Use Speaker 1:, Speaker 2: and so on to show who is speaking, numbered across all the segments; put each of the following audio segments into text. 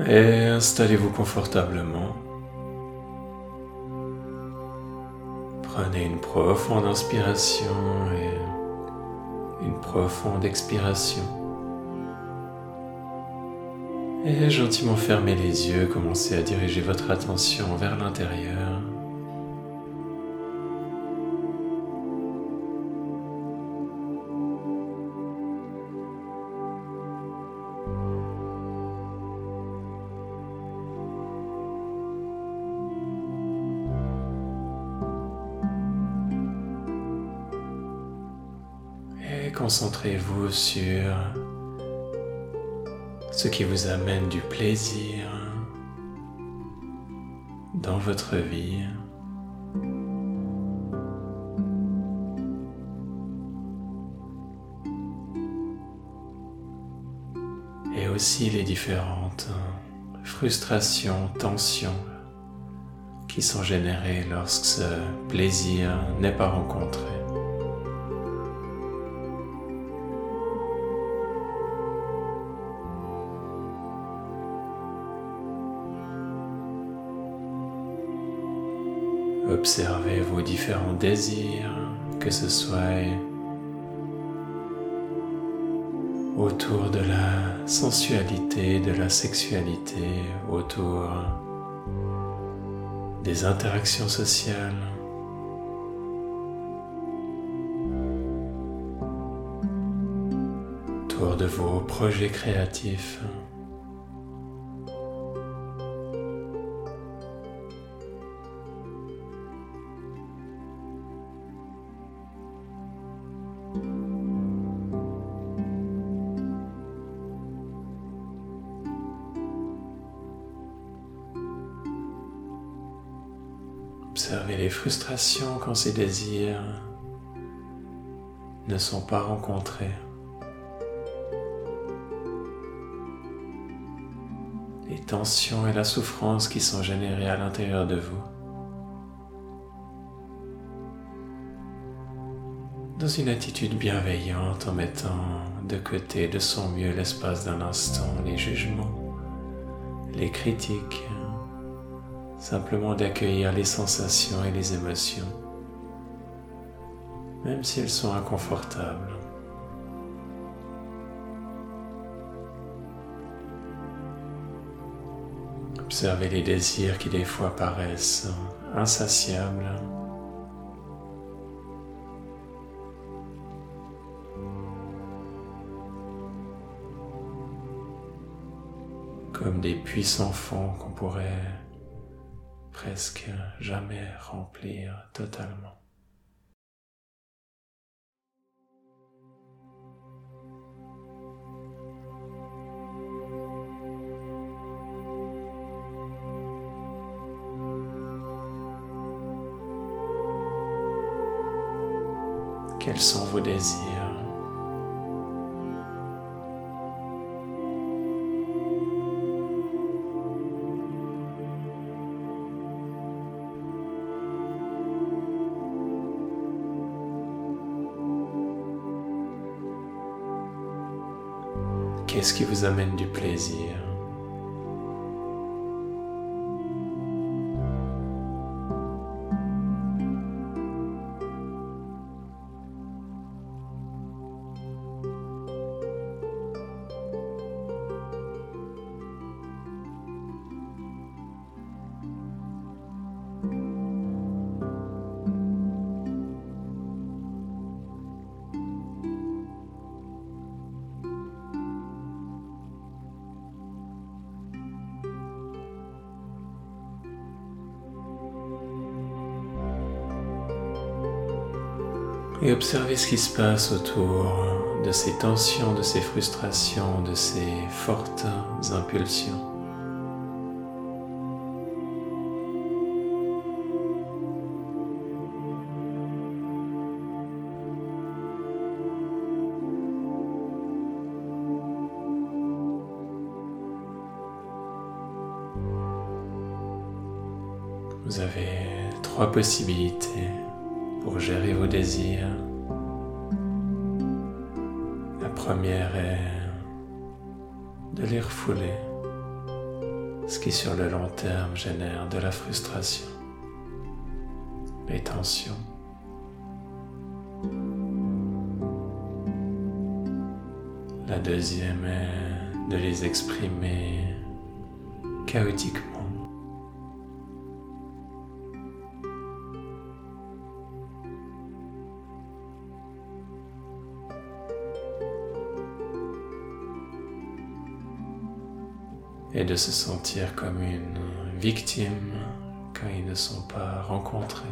Speaker 1: Et installez-vous confortablement. Prenez une profonde inspiration et une profonde expiration. Et gentiment fermez les yeux, commencez à diriger votre attention vers l'intérieur. Concentrez-vous sur ce qui vous amène du plaisir dans votre vie. Et aussi les différentes frustrations, tensions qui sont générées lorsque ce plaisir n'est pas rencontré. Observez vos différents désirs, que ce soit autour de la sensualité, de la sexualité, autour des interactions sociales. autour de vos projets créatifs. Les frustrations quand ces désirs ne sont pas rencontrés. Les tensions et la souffrance qui sont générées à l'intérieur de vous. Dans une attitude bienveillante en mettant de côté de son mieux l'espace d'un instant les jugements, les critiques, simplement d'accueillir les sensations et les émotions, même si elles sont inconfortables. Observez les désirs qui des fois paraissent insatiables. comme des puissants fonds qu'on pourrait presque jamais remplir totalement. Quels sont vos désirs? Qu'est-ce qui vous amène du plaisir observez ce qui se passe autour de ces tensions, de ces frustrations, de ces fortes impulsions. Vous avez trois possibilités pour gérer vos désirs. Première est de les refouler, ce qui sur le long terme génère de la frustration, les tensions. La deuxième est de les exprimer chaotiquement. Et de se sentir comme une victime quand ils ne sont pas rencontrés.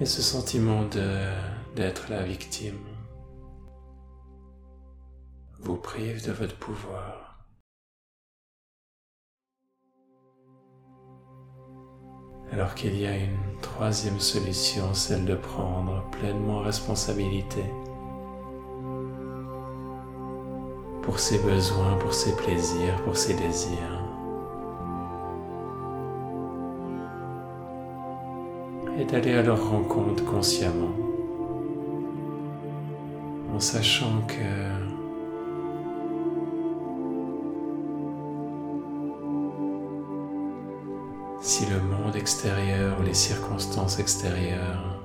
Speaker 1: Et ce sentiment d'être la victime vous prive de votre pouvoir. Alors qu'il y a une troisième solution, celle de prendre pleinement responsabilité pour ses besoins, pour ses plaisirs, pour ses désirs. D'aller à leur rencontre consciemment, en sachant que si le monde extérieur ou les circonstances extérieures,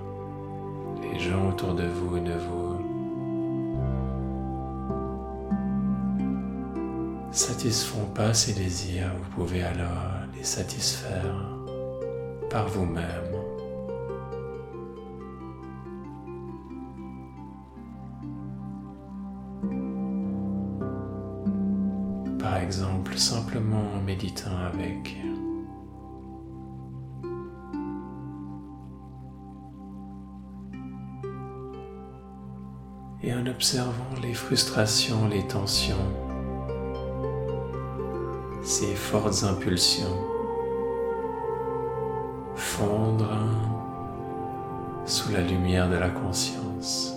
Speaker 1: les gens autour de vous ne vous satisfont pas ces désirs, vous pouvez alors les satisfaire par vous-même exemple simplement en méditant avec. Et en observant les frustrations, les tensions, ces fortes impulsions fondre sous la lumière de la conscience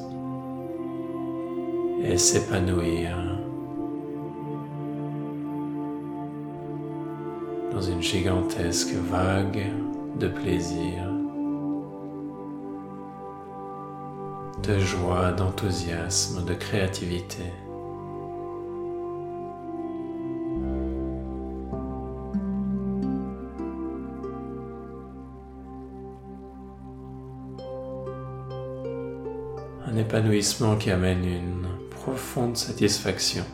Speaker 1: et s'épanouir dans une gigantesque vague de plaisir, de joie, d'enthousiasme, de créativité. Un épanouissement qui amène une profonde satisfaction.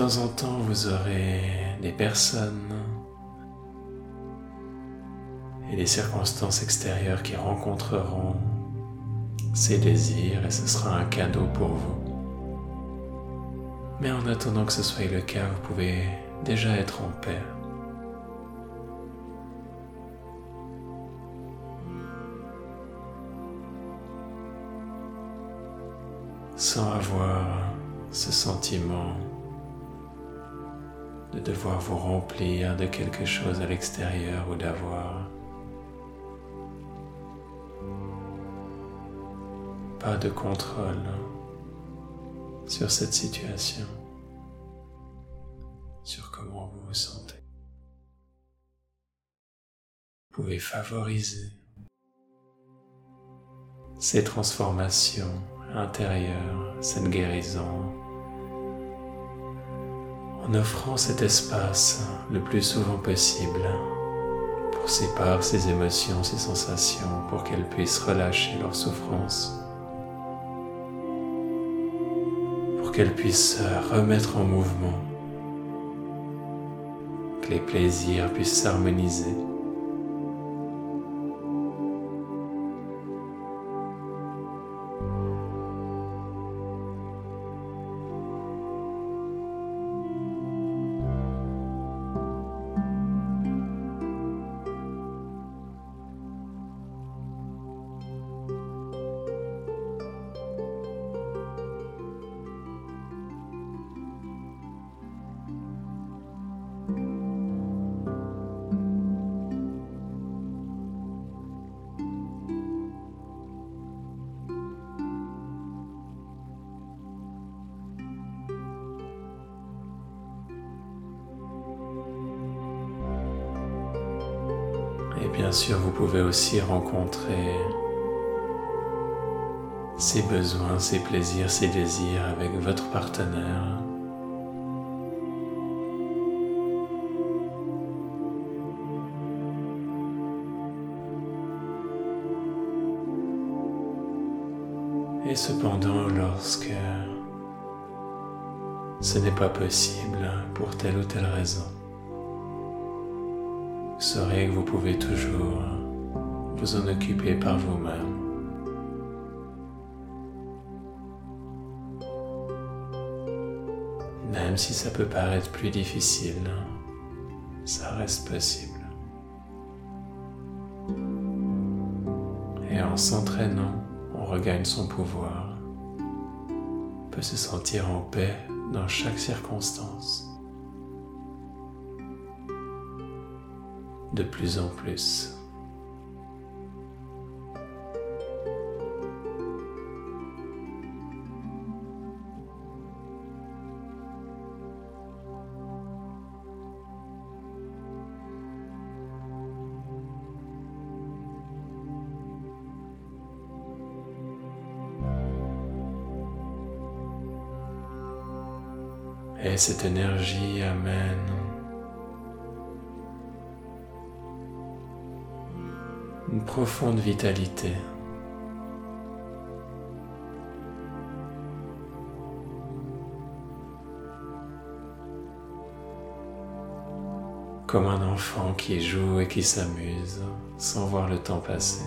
Speaker 1: Temps en temps, vous aurez des personnes et des circonstances extérieures qui rencontreront ces désirs et ce sera un cadeau pour vous. Mais en attendant que ce soit le cas, vous pouvez déjà être en paix. Sans avoir ce sentiment de devoir vous remplir de quelque chose à l'extérieur ou d'avoir pas de contrôle sur cette situation, sur comment vous vous sentez. Vous pouvez favoriser ces transformations intérieures, cette guérison offrant cet espace le plus souvent possible pour séparer ces émotions, ces sensations, pour qu'elles puissent relâcher leur souffrance, pour qu'elles puissent se remettre en mouvement que les plaisirs puissent s'harmoniser. Bien sûr, vous pouvez aussi rencontrer ces besoins, ces plaisirs, ces désirs avec votre partenaire. Et cependant, lorsque ce n'est pas possible pour telle ou telle raison, saurez que vous pouvez toujours vous en occuper par vous-même. Même si ça peut paraître plus difficile, ça reste possible. Et en s'entraînant, on regagne son pouvoir, on peut se sentir en paix dans chaque circonstance. De plus en plus. Et cette énergie amène profonde vitalité. Comme un enfant qui joue et qui s'amuse sans voir le temps passer,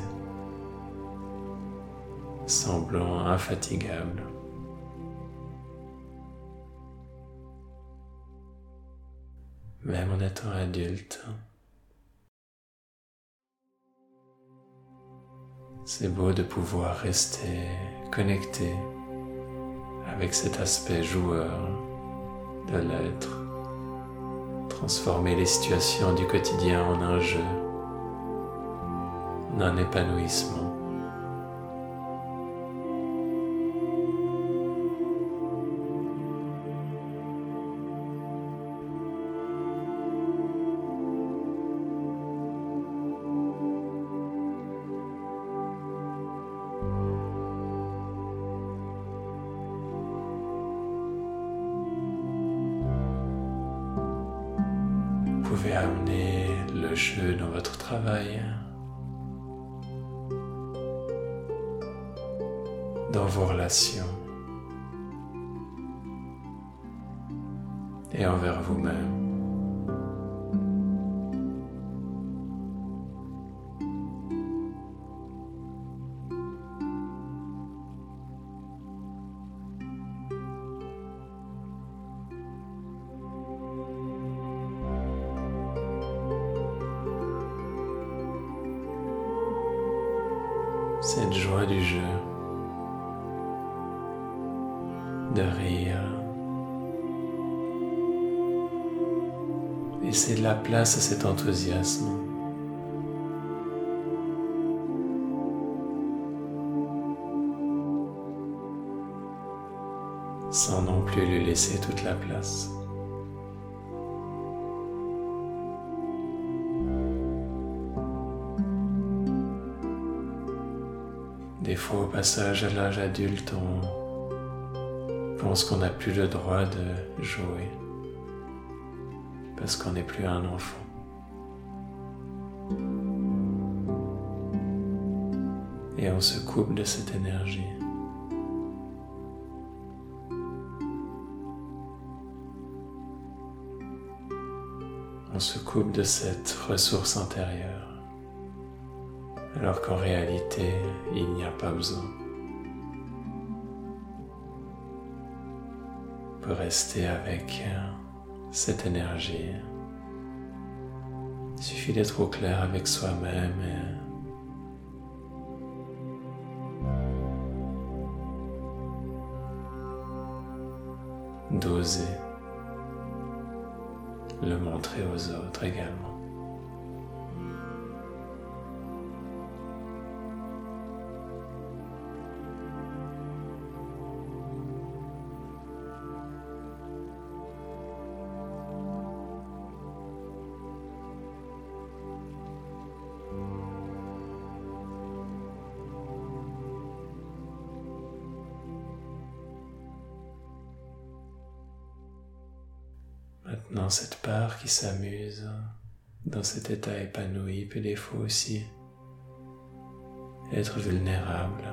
Speaker 1: semblant infatigable. même en étant adulte. C'est beau de pouvoir rester connecté avec cet aspect joueur de l'être, transformer les situations du quotidien en un jeu, en un épanouissement. Le jeu dans votre travail, dans vos relations et envers vous-même. Cette joie du jeu, de rire. Laissez de la place à cet enthousiasme. sans non plus lui laisser toute la place. Au passage à l'âge adulte, on pense qu'on n'a plus le droit de jouer parce qu'on n'est plus un enfant. Et on se coupe de cette énergie. on se coupe de cette ressource intérieure, alors qu'en réalité, il n'y a pas besoin. On peut rester avec cette énergie. Il suffit d'être au clair avec soi-même et d'oser le montrer aux autres également. Maintenant, cette part qui s'amuse dans cet état épanoui peut des aussi être vulnérable.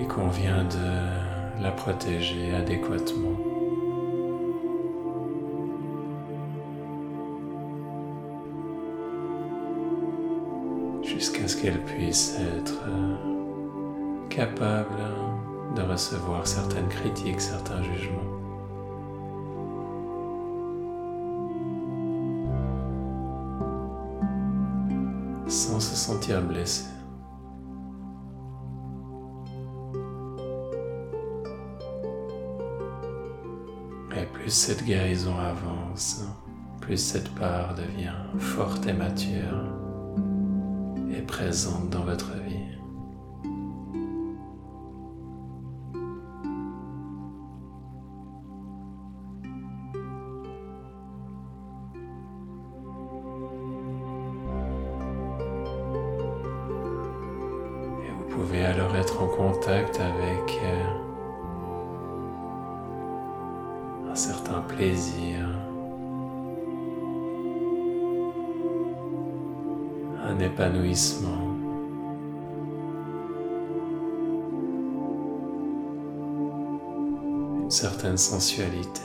Speaker 1: Il convient de la protéger adéquatement. Qu'elle puisse être euh, capable de recevoir certaines critiques, certains jugements. sans se sentir blessée. Et plus cette guérison avance, plus cette part devient forte et mature présente dans votre vie. Et vous pouvez alors être en contact avec euh, un certain plaisir un épanouissement. Une certaine sensualité.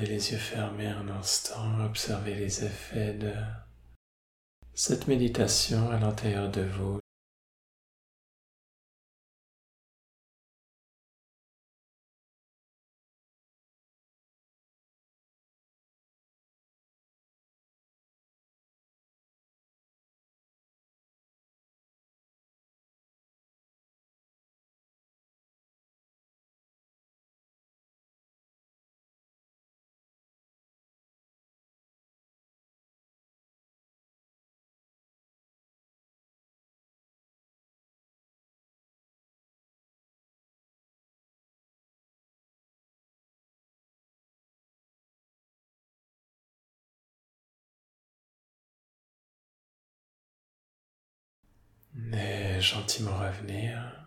Speaker 1: Les yeux fermés un instant, observez les effets de cette méditation à l'intérieur de vous. Et gentiment revenir